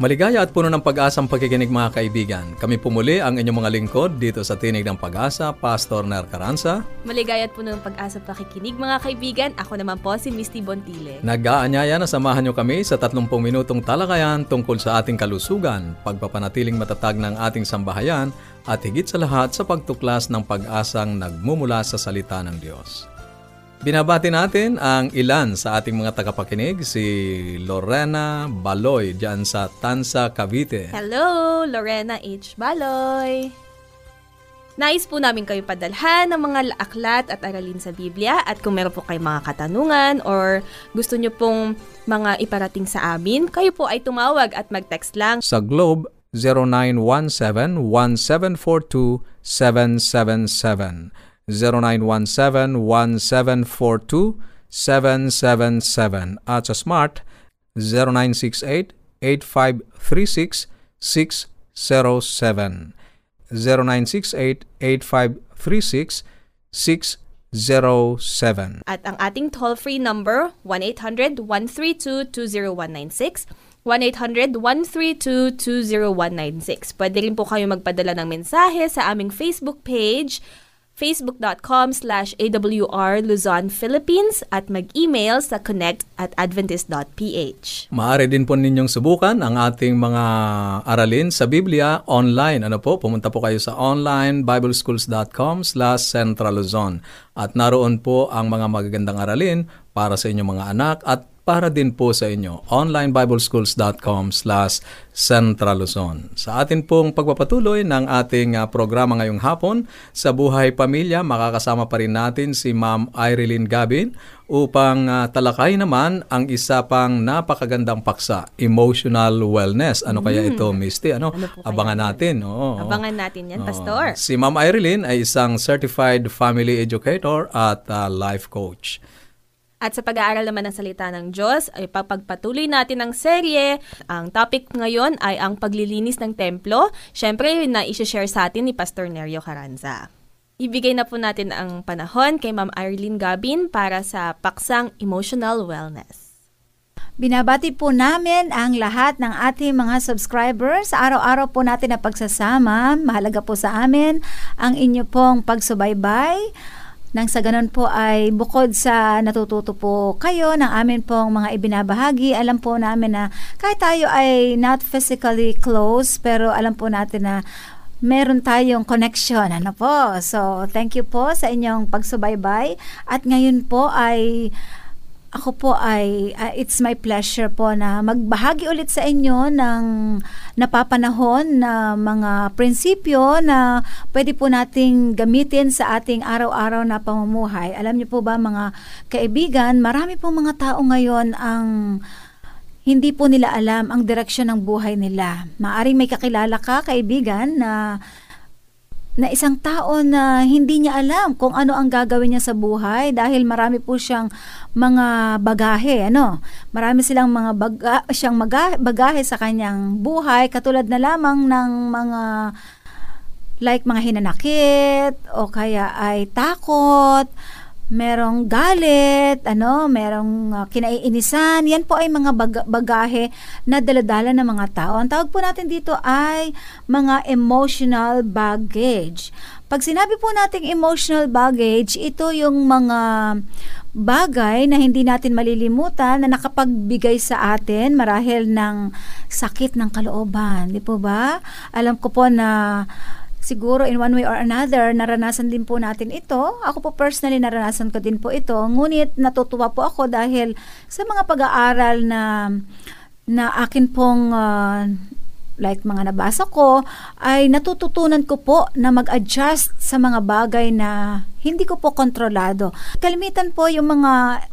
Maligaya at puno ng pag-asang pagkikinig mga kaibigan. Kami pumuli ang inyong mga lingkod dito sa Tinig ng Pag-asa, Pastor Ner Caranza. Maligaya at puno ng pag-asa pakikinig mga kaibigan. Ako naman po si Misty Bontile. Nag-aanyaya na samahan niyo kami sa 30 minutong talakayan tungkol sa ating kalusugan, pagpapanatiling matatag ng ating sambahayan, at higit sa lahat sa pagtuklas ng pag-asang nagmumula sa salita ng Diyos. Binabati natin ang ilan sa ating mga tagapakinig, si Lorena Baloy dyan sa Tansa, Cavite. Hello, Lorena H. Baloy. Nais po namin kayo padalhan ng mga aklat at aralin sa Biblia at kung meron po kayong mga katanungan or gusto nyo pong mga iparating sa amin, kayo po ay tumawag at mag-text lang Sa Globe, 0917-1742-777. 0917-1742-777 at sa Smart 0968-8536-607 0968-8536-607 At ang ating toll-free number, 1-800-132-20196, 1-800-132-20196. Pwede rin po kayo magpadala ng mensahe sa aming Facebook page, facebook.com slash awr Luzon, Philippines at mag-email sa connect at adventist.ph. Maaari din po ninyong subukan ang ating mga aralin sa Biblia online. Ano po, pumunta po kayo sa online bibleschools.com slash centraluzon. At naroon po ang mga magagandang aralin para sa inyong mga anak at para din po sa inyo. onlinebibleschools.com slash centraluzon. Sa atin pong pagpapatuloy ng ating uh, programa ngayong hapon, sa Buhay Pamilya, makakasama pa rin natin si Ma'am Irene Gabin upang uh, talakay naman ang isa pang napakagandang paksa, emotional wellness. Ano kaya ito, Misty? Ano? Ano Abangan natin. Oo, oo. Abangan natin yan, Oo. Pastor. Si Ma'am Irene ay isang certified family educator at uh, life coach. At sa pag-aaral naman ng salita ng Diyos, ay papagpatuloy natin ang serye. Ang topic ngayon ay ang paglilinis ng templo. Siyempre, na i-share sa atin ni Pastor Nerio Caranza. Ibigay na po natin ang panahon kay Ma'am Arlene Gabin para sa paksang emotional wellness. Binabati po namin ang lahat ng ating mga subscribers. Araw-araw po natin na pagsasama, mahalaga po sa amin ang inyo pong pagsubaybay. Nang sa ganun po ay bukod sa natututo po kayo ng amin pong mga ibinabahagi, alam po namin na kahit tayo ay not physically close, pero alam po natin na meron tayong connection. Ano po? So, thank you po sa inyong pagsubaybay. At ngayon po ay ako po ay uh, it's my pleasure po na magbahagi ulit sa inyo ng napapanahon na mga prinsipyo na pwede po nating gamitin sa ating araw-araw na pamumuhay. Alam niyo po ba mga kaibigan, marami po mga tao ngayon ang hindi po nila alam ang direksyon ng buhay nila. Maaring may kakilala ka, kaibigan, na na isang tao na hindi niya alam kung ano ang gagawin niya sa buhay dahil marami po siyang mga bagahe, ano? Marami silang mga baga, siyang maga, bagahe sa kanyang buhay katulad na lamang ng mga like mga hinanakit o kaya ay takot, merong galit, ano, merong uh, kinaiinisan. Yan po ay mga bag- bagahe na daladala ng mga tao. Ang tawag po natin dito ay mga emotional baggage. Pag sinabi po nating emotional baggage, ito yung mga bagay na hindi natin malilimutan na nakapagbigay sa atin marahil ng sakit ng kalooban. Di po ba? Alam ko po na siguro in one way or another, naranasan din po natin ito. Ako po personally, naranasan ko din po ito. Ngunit natutuwa po ako dahil sa mga pag-aaral na na akin pong uh, like mga nabasa ko, ay natututunan ko po na mag-adjust sa mga bagay na hindi ko po kontrolado. Kalimitan po yung mga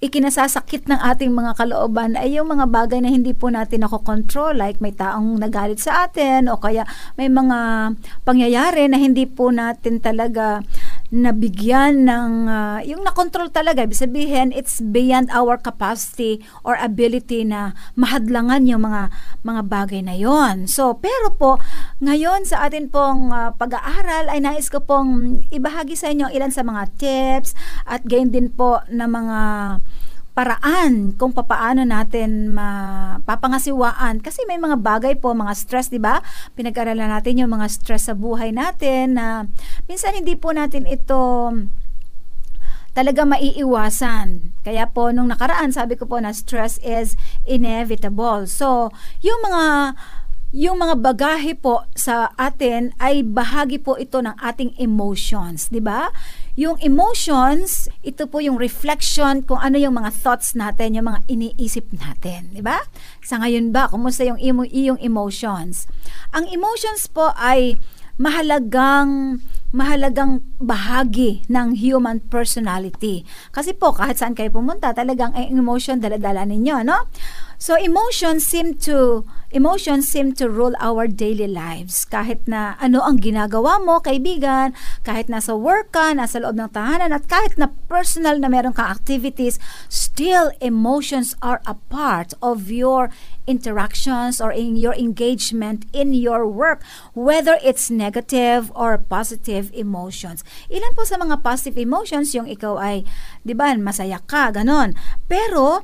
ikinasasakit ng ating mga kalooban ay yung mga bagay na hindi po natin nakokontrol like may taong nagalit sa atin o kaya may mga pangyayari na hindi po natin talaga nabigyan ng uh, yung na-control talaga. Ibig sabihin it's beyond our capacity or ability na mahadlangan yung mga mga bagay na yon so pero po ngayon sa atin pong uh, pag-aaral ay nais ko pong ibahagi sa inyo ilan sa mga tips at gain din po na mga paraan kung papaano natin mapapangasiwaan kasi may mga bagay po mga stress 'di ba pinag-aralan natin yung mga stress sa buhay natin na minsan hindi po natin ito talaga maiiwasan. Kaya po, nung nakaraan, sabi ko po na stress is inevitable. So, yung mga yung mga bagahe po sa atin ay bahagi po ito ng ating emotions, 'di ba? Yung emotions, ito po yung reflection kung ano yung mga thoughts natin, yung mga iniisip natin, 'di ba? Sa ngayon ba, kumusta yung iyong emotions? Ang emotions po ay mahalagang mahalagang bahagi ng human personality. Kasi po, kahit saan kayo pumunta, talagang ang emotion dala-dala ninyo, no? So, emotions seem to emotions seem to rule our daily lives. Kahit na ano ang ginagawa mo, kaibigan, kahit nasa work ka, nasa loob ng tahanan, at kahit na personal na meron kang activities, still emotions are a part of your interactions or in your engagement in your work, whether it's negative or positive emotions. Ilan po sa mga positive emotions yung ikaw ay, di ba, masaya ka, ganon. Pero,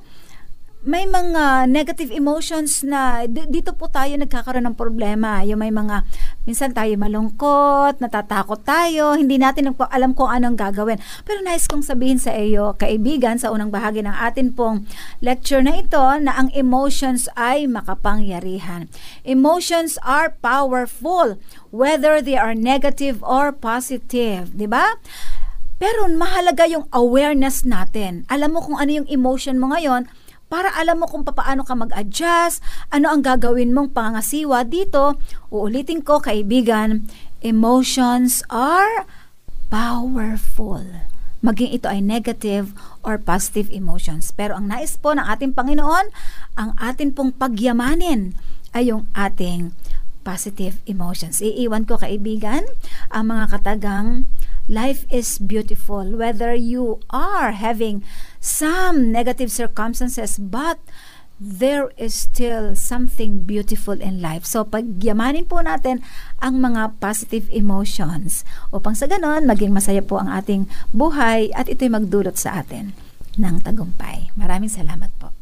may mga negative emotions na dito po tayo nagkakaroon ng problema. Yung may mga, minsan tayo malungkot, natatakot tayo, hindi natin alam kung anong gagawin. Pero nais kong sabihin sa iyo, kaibigan, sa unang bahagi ng atin pong lecture na ito, na ang emotions ay makapangyarihan. Emotions are powerful, whether they are negative or positive. Di ba? Pero mahalaga yung awareness natin. Alam mo kung ano yung emotion mo ngayon, para alam mo kung paano ka mag-adjust, ano ang gagawin mong pangasiwa dito. Uulitin ko, kaibigan, emotions are powerful. Maging ito ay negative or positive emotions. Pero ang nais po ng ating Panginoon, ang atin pong pagyamanin ay yung ating positive emotions. Iiwan ko kaibigan ang mga katagang life is beautiful whether you are having some negative circumstances but there is still something beautiful in life. So, pagyamanin po natin ang mga positive emotions upang sa ganon, maging masaya po ang ating buhay at ito'y magdulot sa atin ng tagumpay. Maraming salamat po.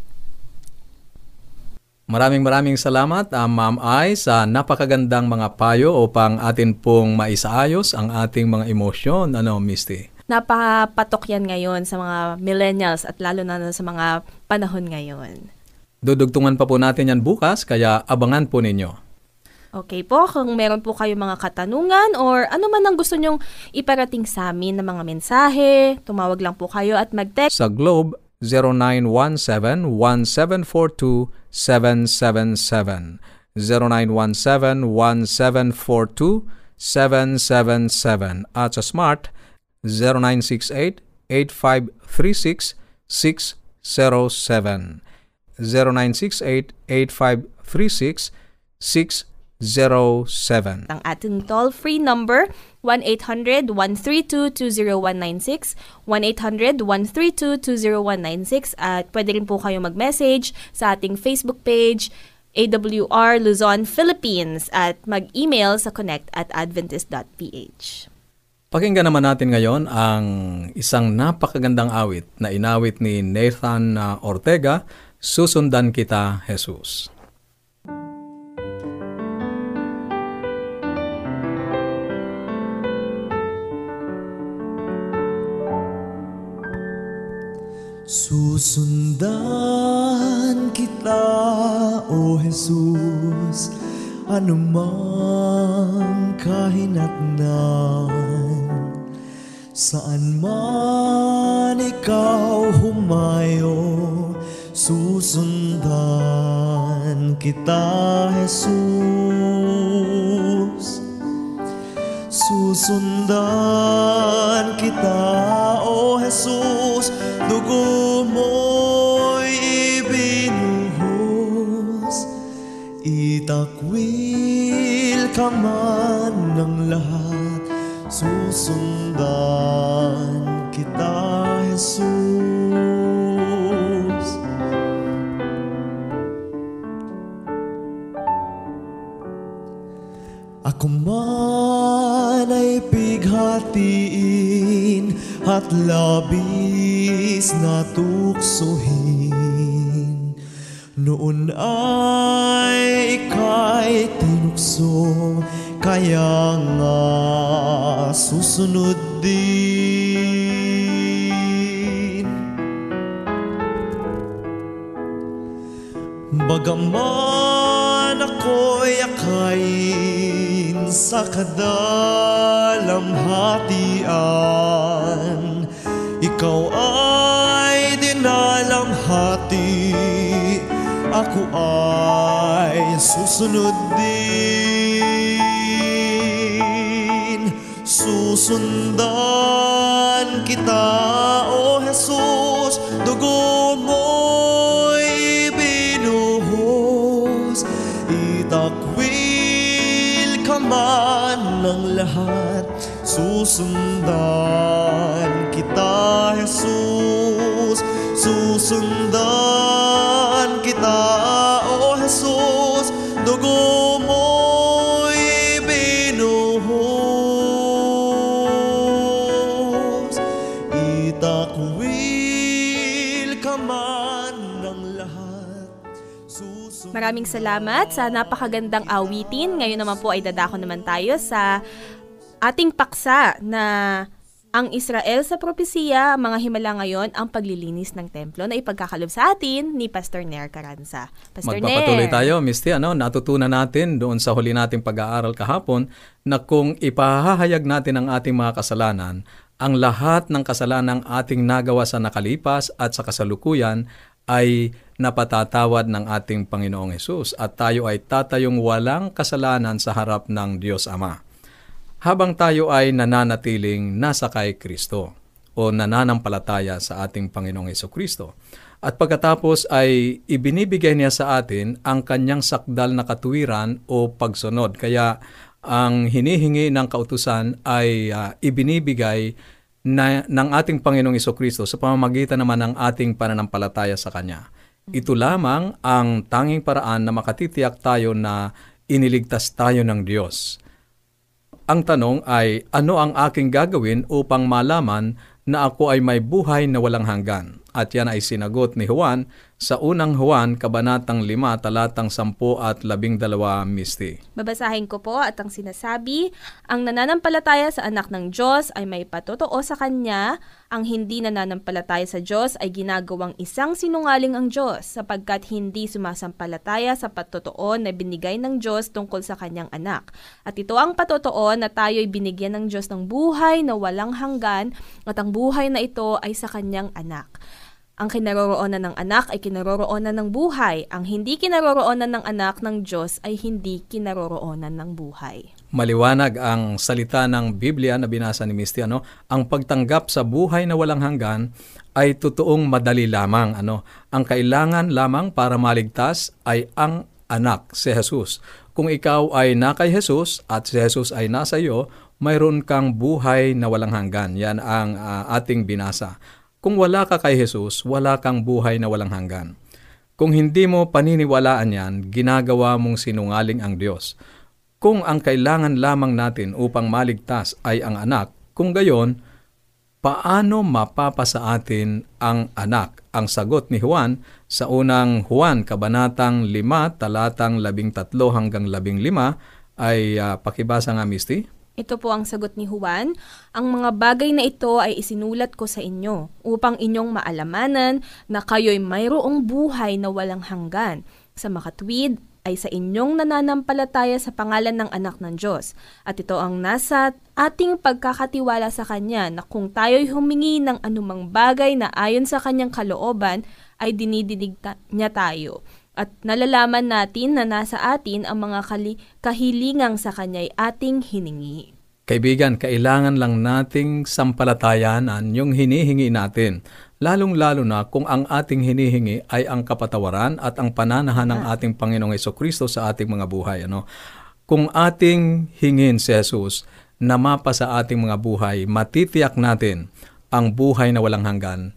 Maraming maraming salamat, uh, Ma'am Ay, sa napakagandang mga payo upang atin pong maisaayos ang ating mga emosyon. Ano, Misty? Napapatok yan ngayon sa mga millennials at lalo na sa mga panahon ngayon. Dudugtungan pa po natin yan bukas, kaya abangan po ninyo. Okay po, kung meron po kayo mga katanungan or ano man ang gusto nyong iparating sa amin na mga mensahe, tumawag lang po kayo at mag-text. Sa Globe, 0917-1742-777. 0917-1742-777. At sa Smart, 0968-8536-607. 0968-8536-607. Ang ating toll-free number, 1-800-132-20196, 1-800-132-20196 at pwede rin po kayo mag-message sa ating Facebook page, AWR Luzon, Philippines at mag-email sa connect at adventist.ph. Pakinggan naman natin ngayon ang isang napakagandang awit na inawit ni Nathan uh, Ortega, Susundan Kita, Jesus. Susundan kita, O Jesus, anumang kahinatnan. Saan man ikaw humayo, susundan kita, Jesus. Susundan kita, ka man ng lahat, susundan kita, Jesus. Ako man ay pighatiin at labis na tuksohin. Noon ay ika'y tinukso, kaya nga susunod din. Bagaman ako'y akayin sa kadalamhatian, ikaw ay dinalamhati, ako ay susunod din. Susundan kita, O Jesus, dugo mo'y binuhos, itakwil ka man ng lahat, susundan kita, Jesus, susundan kita, O Jesus, dugo mo'y binuhos, itakwil ka lahat, Maraming salamat sa napakagandang awitin. Ngayon naman po ay dadako naman tayo sa ating paksa na ang Israel sa propesiya, mga himala ngayon, ang paglilinis ng templo na ipagkakalob sa atin ni Pastor Ner Caranza. Pastor Magpapatuloy Ner. tayo, Misty. Ano, natutunan natin doon sa huli nating pag-aaral kahapon na kung ipahahayag natin ang ating mga kasalanan, ang lahat ng kasalanang ating nagawa sa nakalipas at sa kasalukuyan ay napatatawad ng ating Panginoong Hesus at tayo ay tatayong walang kasalanan sa harap ng Diyos Ama. Habang tayo ay nananatiling nasa kay Kristo o nananampalataya sa ating Panginoong Heso Kristo. At pagkatapos ay ibinibigay niya sa atin ang kanyang sakdal na katuwiran o pagsunod. Kaya ang hinihingi ng kautusan ay ah, ibinibigay na, ng ating Panginoong Iso Kristo sa pamamagitan naman ng ating pananampalataya sa Kanya. Ito lamang ang tanging paraan na makatitiyak tayo na iniligtas tayo ng Diyos. Ang tanong ay, ano ang aking gagawin upang malaman na ako ay may buhay na walang hanggan? At yan ay sinagot ni Juan sa unang Juan, Kabanatang 5, talatang 10 at 12, misti. Babasahin ko po at ang sinasabi, ang nananampalataya sa anak ng Diyos ay may patotoo sa Kanya, ang hindi nananampalataya sa Diyos ay ginagawang isang sinungaling ang Diyos sapagkat hindi sumasampalataya sa patotoo na binigay ng Diyos tungkol sa Kanyang anak. At ito ang patotoo na tayo'y binigyan ng Diyos ng buhay na walang hanggan at ang buhay na ito ay sa Kanyang anak. Ang kinaroroonan ng anak ay kinaroroonan ng buhay. Ang hindi kinaroroonan ng anak ng Diyos ay hindi kinaroroonan ng buhay. Maliwanag ang salita ng Biblia na binasa ni Misty. Ano? Ang pagtanggap sa buhay na walang hanggan ay totoong madali lamang. Ano? Ang kailangan lamang para maligtas ay ang anak, si Jesus. Kung ikaw ay na kay Jesus at si Jesus ay nasa iyo, mayroon kang buhay na walang hanggan. Yan ang ah, ating binasa. Kung wala ka kay Jesus, wala kang buhay na walang hanggan. Kung hindi mo paniniwalaan yan, ginagawa mong sinungaling ang Diyos. Kung ang kailangan lamang natin upang maligtas ay ang anak, kung gayon, paano mapapasa atin ang anak? Ang sagot ni Juan sa unang Juan, Kabanatang 5, talatang 13 hanggang 15 ay ah, pakibasa nga, Misty. Ito po ang sagot ni Juan, ang mga bagay na ito ay isinulat ko sa inyo upang inyong maalamanan na kayo'y mayroong buhay na walang hanggan. Sa makatwid ay sa inyong nananampalataya sa pangalan ng anak ng Diyos. At ito ang nasa ating pagkakatiwala sa Kanya na kung tayo'y humingi ng anumang bagay na ayon sa Kanyang kalooban, ay dinidinig ta- niya tayo. At nalalaman natin na nasa atin ang mga kali- kahilingang sa Kanya'y ating hiningi. Kaibigan, kailangan lang nating sampalatayanan yung hinihingi natin. Lalong-lalo na kung ang ating hinihingi ay ang kapatawaran at ang pananahan ng ating Panginoong Kristo sa ating mga buhay. Ano? Kung ating hingin si Jesus na mapa sa ating mga buhay, matitiyak natin ang buhay na walang hanggan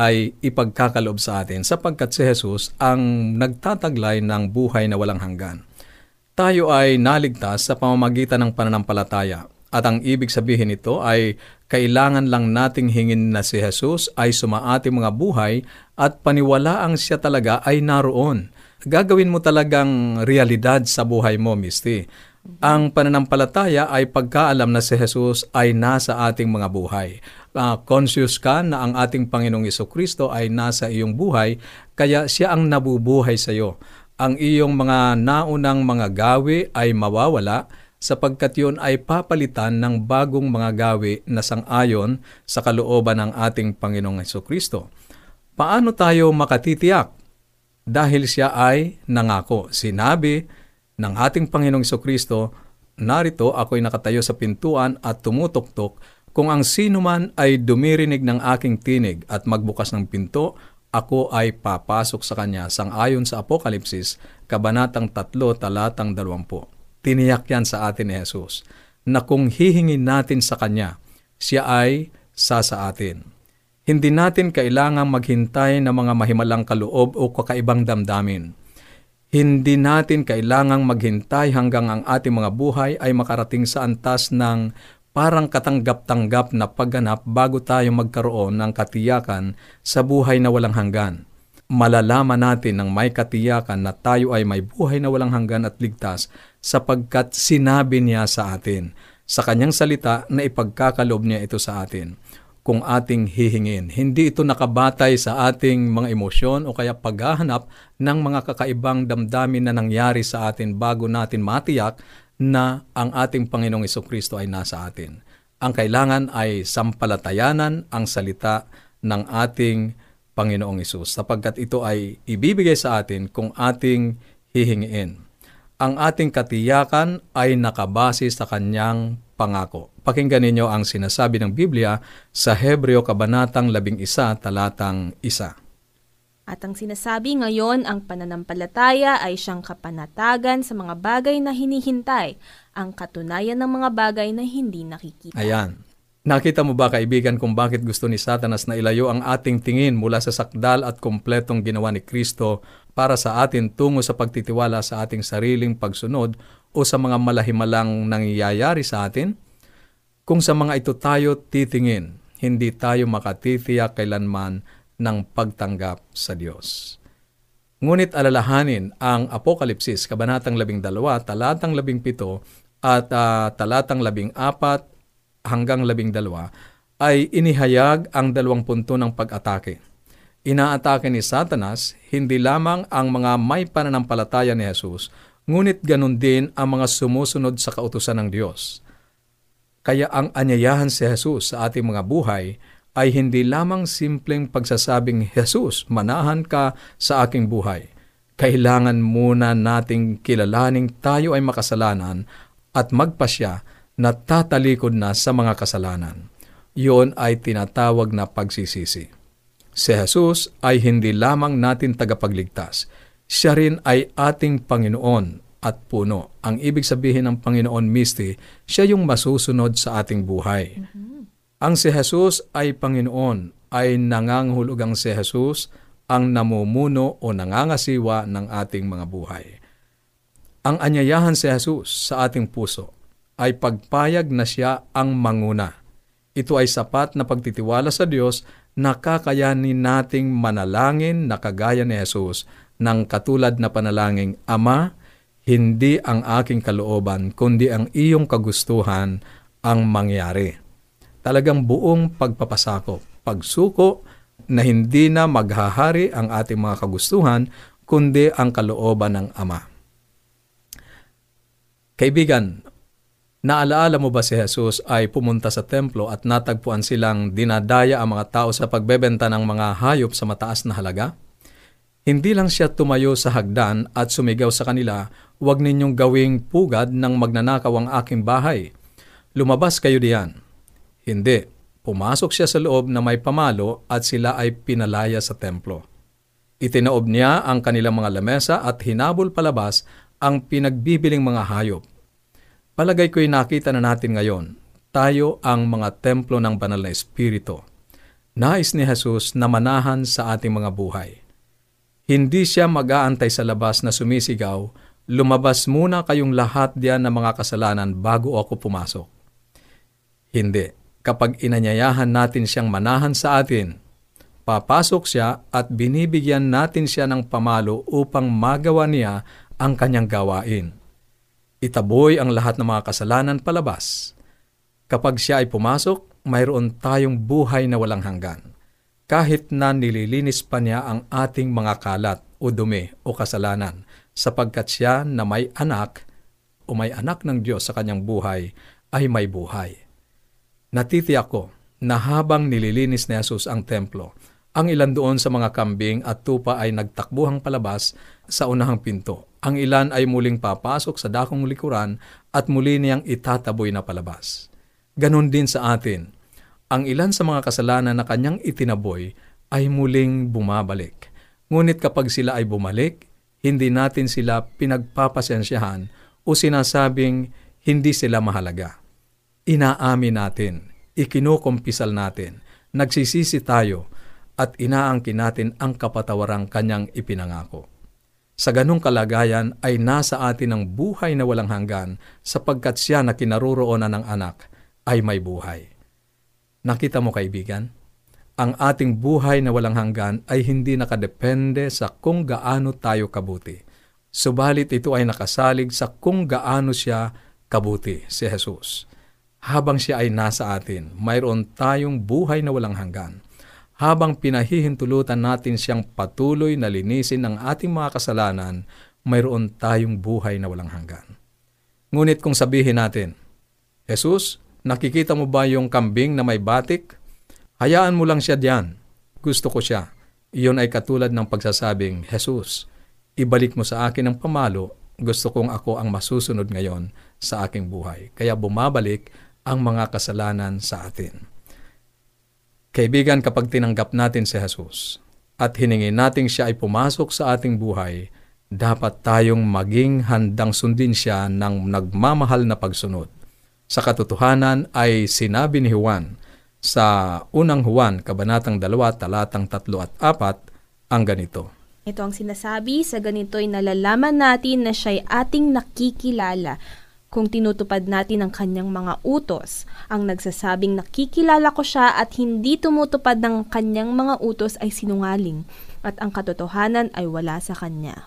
ay ipagkakaloob sa atin sapagkat si Jesus ang nagtataglay ng buhay na walang hanggan. Tayo ay naligtas sa pamamagitan ng pananampalataya at ang ibig sabihin nito ay kailangan lang nating hingin na si Jesus ay sumaating mga buhay at paniwalaang siya talaga ay naroon gagawin mo talagang realidad sa buhay mo, Misty. Ang pananampalataya ay pagkaalam na si Jesus ay nasa ating mga buhay. Uh, conscious ka na ang ating Panginoong Kristo ay nasa iyong buhay, kaya siya ang nabubuhay sa iyo. Ang iyong mga naunang mga gawi ay mawawala sapagkat yun ay papalitan ng bagong mga gawi na sangayon sa kalooban ng ating Panginoong Kristo. Paano tayo makatitiyak dahil siya ay nangako. Sinabi ng ating Panginoong Kristo, Narito ako'y nakatayo sa pintuan at tumutuktok. Kung ang sino man ay dumirinig ng aking tinig at magbukas ng pinto, ako ay papasok sa kanya sang-ayon sa Apokalipsis, Kabanatang 3, Talatang 20. Tiniyak yan sa atin ni Jesus na kung hihingin natin sa Kanya, siya ay sa sa atin. Hindi natin kailangang maghintay ng mga mahimalang kaloob o kakaibang damdamin. Hindi natin kailangang maghintay hanggang ang ating mga buhay ay makarating sa antas ng parang katanggap-tanggap na pagganap bago tayo magkaroon ng katiyakan sa buhay na walang hanggan. Malalaman natin ng may katiyakan na tayo ay may buhay na walang hanggan at ligtas sapagkat sinabi niya sa atin sa kanyang salita na ipagkakalob niya ito sa atin kung ating hihingin. Hindi ito nakabatay sa ating mga emosyon o kaya paghahanap ng mga kakaibang damdamin na nangyari sa atin bago natin matiyak na ang ating Panginoong Kristo ay nasa atin. Ang kailangan ay sampalatayanan ang salita ng ating Panginoong Isus sapagkat ito ay ibibigay sa atin kung ating hihingiin. Ang ating katiyakan ay nakabase sa kanyang pangako. Pakinggan ninyo ang sinasabi ng Biblia sa Hebreo Kabanatang 11, talatang 1. At ang sinasabi ngayon, ang pananampalataya ay siyang kapanatagan sa mga bagay na hinihintay, ang katunayan ng mga bagay na hindi nakikita. Ayan. Nakita mo ba kaibigan kung bakit gusto ni Satanas na ilayo ang ating tingin mula sa sakdal at kompletong ginawa ni Kristo para sa atin tungo sa pagtitiwala sa ating sariling pagsunod o sa mga malahimalang nangyayari sa atin? Kung sa mga ito tayo titingin, hindi tayo makatitiyak kailanman ng pagtanggap sa Diyos. Ngunit alalahanin ang Apokalipsis, Kabanatang 12, Talatang 17 at uh, Talatang 14 hanggang 12 ay inihayag ang dalawang punto ng pag-atake Inaatake ni Satanas hindi lamang ang mga may pananampalataya ni Jesus, ngunit ganun din ang mga sumusunod sa kautusan ng Diyos. Kaya ang anyayahan si Jesus sa ating mga buhay ay hindi lamang simpleng pagsasabing, Jesus, manahan ka sa aking buhay. Kailangan muna nating kilalaning tayo ay makasalanan at magpasya na tatalikod na sa mga kasalanan. Iyon ay tinatawag na pagsisisi. Si Jesus ay hindi lamang natin tagapagligtas. Siya rin ay ating Panginoon at puno. Ang ibig sabihin ng Panginoon Misty, siya yung masusunod sa ating buhay. Mm-hmm. Ang si Jesus ay Panginoon, ay nangangahulugang si Jesus ang namumuno o nangangasiwa ng ating mga buhay. Ang anyayahan si Jesus sa ating puso ay pagpayag na siya ang manguna. Ito ay sapat na pagtitiwala sa Diyos nakakayanin nating manalangin na kagaya ni Jesus ng katulad na panalangin, Ama, hindi ang aking kalooban, kundi ang iyong kagustuhan ang mangyari. Talagang buong pagpapasakop, pagsuko na hindi na maghahari ang ating mga kagustuhan, kundi ang kalooban ng Ama. Kaibigan, Naalaala mo ba si Jesus ay pumunta sa templo at natagpuan silang dinadaya ang mga tao sa pagbebenta ng mga hayop sa mataas na halaga? Hindi lang siya tumayo sa hagdan at sumigaw sa kanila, huwag ninyong gawing pugad ng magnanakaw ang aking bahay. Lumabas kayo diyan. Hindi. Pumasok siya sa loob na may pamalo at sila ay pinalaya sa templo. Itinaob niya ang kanilang mga lamesa at hinabol palabas ang pinagbibiling mga hayop Palagay ko'y nakita na natin ngayon, tayo ang mga templo ng banal na Espiritu. Nais ni Jesus na manahan sa ating mga buhay. Hindi siya mag-aantay sa labas na sumisigaw, lumabas muna kayong lahat diyan ng mga kasalanan bago ako pumasok. Hindi. Kapag inanyayahan natin siyang manahan sa atin, papasok siya at binibigyan natin siya ng pamalo upang magawa niya ang kanyang gawain. Itaboy ang lahat ng mga kasalanan palabas. Kapag siya ay pumasok, mayroon tayong buhay na walang hanggan. Kahit na nililinis pa niya ang ating mga kalat o dumi o kasalanan, sapagkat siya na may anak o may anak ng Diyos sa kanyang buhay ay may buhay. Natitiyak ko na habang nililinis ni Jesus ang templo, ang ilan doon sa mga kambing at tupa ay nagtakbuhang palabas sa unahang pinto. Ang ilan ay muling papasok sa dakong likuran at muli niyang itataboy na palabas. Ganon din sa atin. Ang ilan sa mga kasalanan na kanyang itinaboy ay muling bumabalik. Ngunit kapag sila ay bumalik, hindi natin sila pinagpapasensyahan o sinasabing hindi sila mahalaga inaamin natin, ikinukumpisal natin, nagsisisi tayo, at inaangkin natin ang kapatawarang kanyang ipinangako. Sa ganong kalagayan ay nasa atin ang buhay na walang hanggan sapagkat siya na kinaruroonan ng anak ay may buhay. Nakita mo kaibigan? Ang ating buhay na walang hanggan ay hindi nakadepende sa kung gaano tayo kabuti. Subalit ito ay nakasalig sa kung gaano siya kabuti si Jesus habang siya ay nasa atin, mayroon tayong buhay na walang hanggan. Habang pinahihintulutan natin siyang patuloy na linisin ang ating mga kasalanan, mayroon tayong buhay na walang hanggan. Ngunit kung sabihin natin, Jesus, nakikita mo ba yung kambing na may batik? Hayaan mo lang siya diyan. Gusto ko siya. Iyon ay katulad ng pagsasabing, Jesus, ibalik mo sa akin ang pamalo. Gusto kong ako ang masusunod ngayon sa aking buhay. Kaya bumabalik ang mga kasalanan sa atin. Kaibigan, kapag tinanggap natin si Jesus at hiningi natin siya ay pumasok sa ating buhay, dapat tayong maging handang sundin siya ng nagmamahal na pagsunod. Sa katotohanan ay sinabi ni Juan sa unang Juan, kabanatang 2, talatang 3 at 4, ang ganito. Ito ang sinasabi, sa ganito'y nalalaman natin na siya'y ating nakikilala kung tinutupad natin ang kanyang mga utos. Ang nagsasabing nakikilala ko siya at hindi tumutupad ng kanyang mga utos ay sinungaling at ang katotohanan ay wala sa kanya.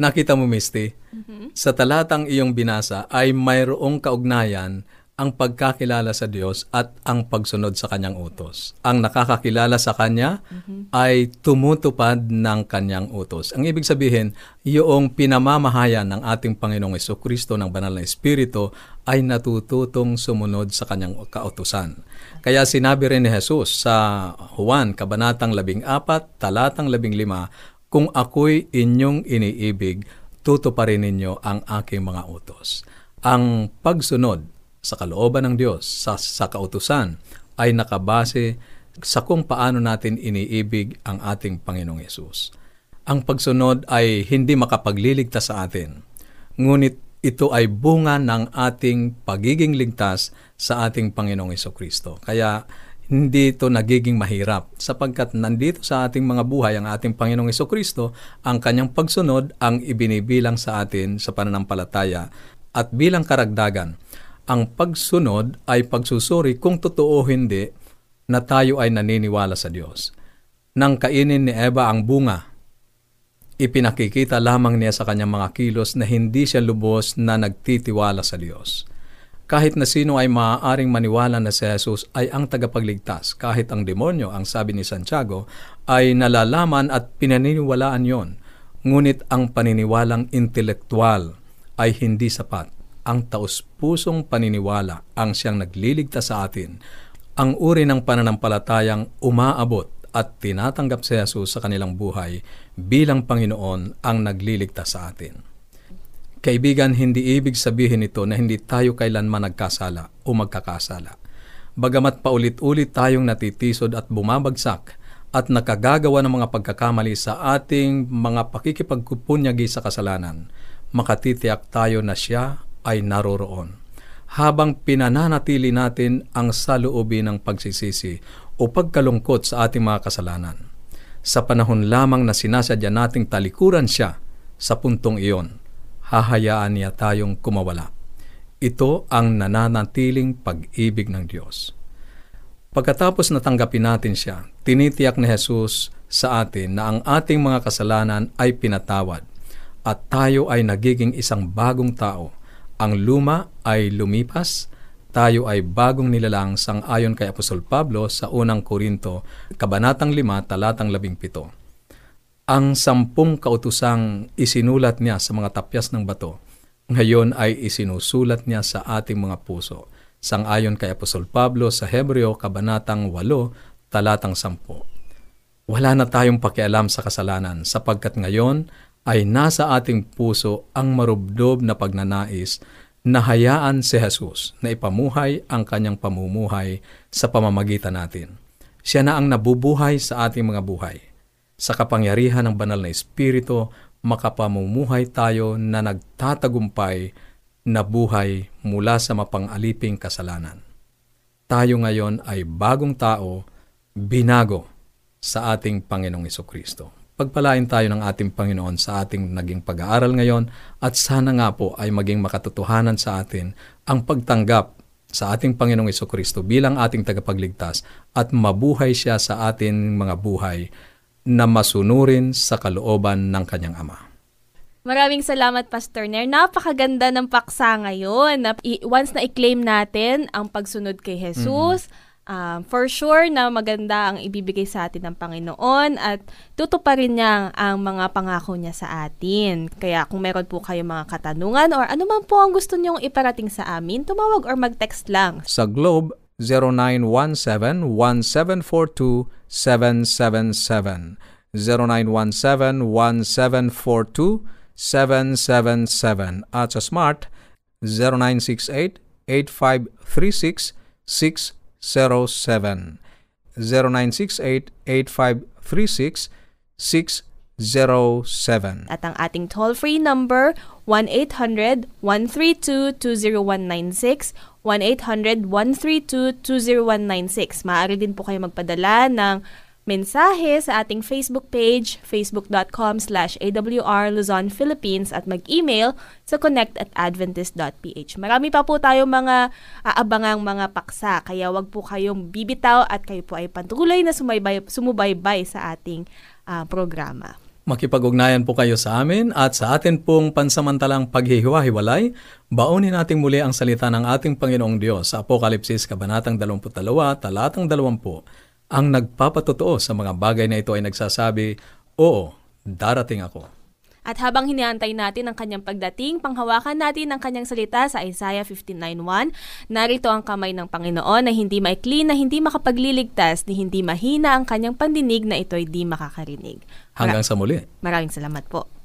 Nakita mo, Misty? Mm-hmm. Sa talatang iyong binasa ay mayroong kaugnayan ang pagkakilala sa Diyos at ang pagsunod sa kanyang utos. Ang nakakakilala sa kanya mm-hmm. ay tumutupad ng kanyang utos. Ang ibig sabihin, yung pinamamahayan ng ating Panginoong Kristo ng banal na Espiritu ay natututong sumunod sa kanyang kautusan. Kaya sinabi rin ni Jesus sa Juan, Kabanatang 14, Talatang 15, Kung ako'y inyong iniibig, tutuparin ninyo ang aking mga utos. Ang pagsunod sa kalooban ng Diyos, sa, sa kautusan, ay nakabase sa kung paano natin iniibig ang ating Panginoong Yesus. Ang pagsunod ay hindi makapagliligtas sa atin, ngunit ito ay bunga ng ating pagiging ligtas sa ating Panginoong Yeso Kristo. Kaya hindi ito nagiging mahirap sapagkat nandito sa ating mga buhay ang ating Panginoong Yeso Kristo, ang kanyang pagsunod ang ibinibilang sa atin sa pananampalataya at bilang karagdagan ang pagsunod ay pagsusuri kung totoo hindi na tayo ay naniniwala sa Diyos. Nang kainin ni Eva ang bunga, ipinakikita lamang niya sa kanyang mga kilos na hindi siya lubos na nagtitiwala sa Diyos. Kahit na sino ay maaaring maniwala na si Jesus ay ang tagapagligtas, kahit ang demonyo, ang sabi ni Santiago, ay nalalaman at pinaniniwalaan yon. Ngunit ang paniniwalang intelektual ay hindi sapat ang taus-pusong paniniwala ang siyang nagliligtas sa atin, ang uri ng pananampalatayang umaabot at tinatanggap si Jesus sa kanilang buhay bilang Panginoon ang nagliligtas sa atin. Kaibigan, hindi ibig sabihin nito na hindi tayo kailanman nagkasala o magkakasala. Bagamat paulit-ulit tayong natitisod at bumabagsak at nakagagawa ng mga pagkakamali sa ating mga pakikipagkupunyagi sa kasalanan, makatitiyak tayo na siya ay naroroon. habang pinananatili natin ang saluobin ng pagsisisi o pagkalungkot sa ating mga kasalanan. Sa panahon lamang na sinasadya nating talikuran siya sa puntong iyon, hahayaan niya tayong kumawala. Ito ang nananatiling pag-ibig ng Diyos. Pagkatapos natanggapin natin siya, tinitiyak ni Jesus sa atin na ang ating mga kasalanan ay pinatawad at tayo ay nagiging isang bagong tao. Ang luma ay lumipas, tayo ay bagong nilalang sang ayon kay Apostol Pablo sa unang Korinto, Kabanatang 5, Talatang 17. Ang sampung kautusang isinulat niya sa mga tapyas ng bato, ngayon ay isinusulat niya sa ating mga puso Sang-ayon kay Apostol Pablo sa Hebreo Kabanatang 8, talatang 10. Wala na tayong pakialam sa kasalanan sapagkat ngayon ay nasa ating puso ang marubdob na pagnanais na hayaan si Jesus na ipamuhay ang kanyang pamumuhay sa pamamagitan natin. Siya na ang nabubuhay sa ating mga buhay. Sa kapangyarihan ng banal na Espiritu, makapamumuhay tayo na nagtatagumpay na buhay mula sa mapang-aliping kasalanan. Tayo ngayon ay bagong tao, binago sa ating Panginoong Kristo. Pagpalain tayo ng ating Panginoon sa ating naging pag-aaral ngayon at sana nga po ay maging makatotohanan sa atin ang pagtanggap sa ating Panginoong Kristo bilang ating tagapagligtas at mabuhay siya sa ating mga buhay na masunurin sa kalooban ng kanyang Ama. Maraming salamat, Pastor Nair. Napakaganda ng paksa ngayon. Once na i-claim natin ang pagsunod kay Jesus, mm-hmm. Um, for sure na maganda ang ibibigay sa atin ng Panginoon at tutuparin niya ang mga pangako niya sa atin. Kaya kung meron po kayo mga katanungan or ano man po ang gusto niyong iparating sa amin, tumawag or mag-text lang. Sa Globe, 0917-1742-777. 0917-1742 0968-8536-607. At sa Smart, 0968-8536-607. 0968-8536-607. At ang ating toll-free number, 1-800-132-20196, 1-800-132-20196. Maaari din po kayo magpadala ng mensahe sa ating Facebook page, facebook.com slash awr Luzon, Philippines at mag-email sa connect at adventist.ph. Marami pa po tayong mga aabangang mga paksa, kaya wag po kayong bibitaw at kayo po ay patuloy na sumaybay, sumubaybay sa ating uh, programa. Makipag-ugnayan po kayo sa amin at sa atin pong pansamantalang paghihiwa-hiwalay, baunin natin muli ang salita ng ating Panginoong Diyos sa Apokalipsis Kabanatang 22, Talatang 20 ang nagpapatotoo sa mga bagay na ito ay nagsasabi, Oo, darating ako. At habang hiniantay natin ang kanyang pagdating, panghawakan natin ang kanyang salita sa Isaiah 59.1. Narito ang kamay ng Panginoon na hindi maikli, na hindi makapagliligtas, ni hindi mahina ang kanyang pandinig na ito'y di makakarinig. Hanggang sa muli. Maraming salamat po.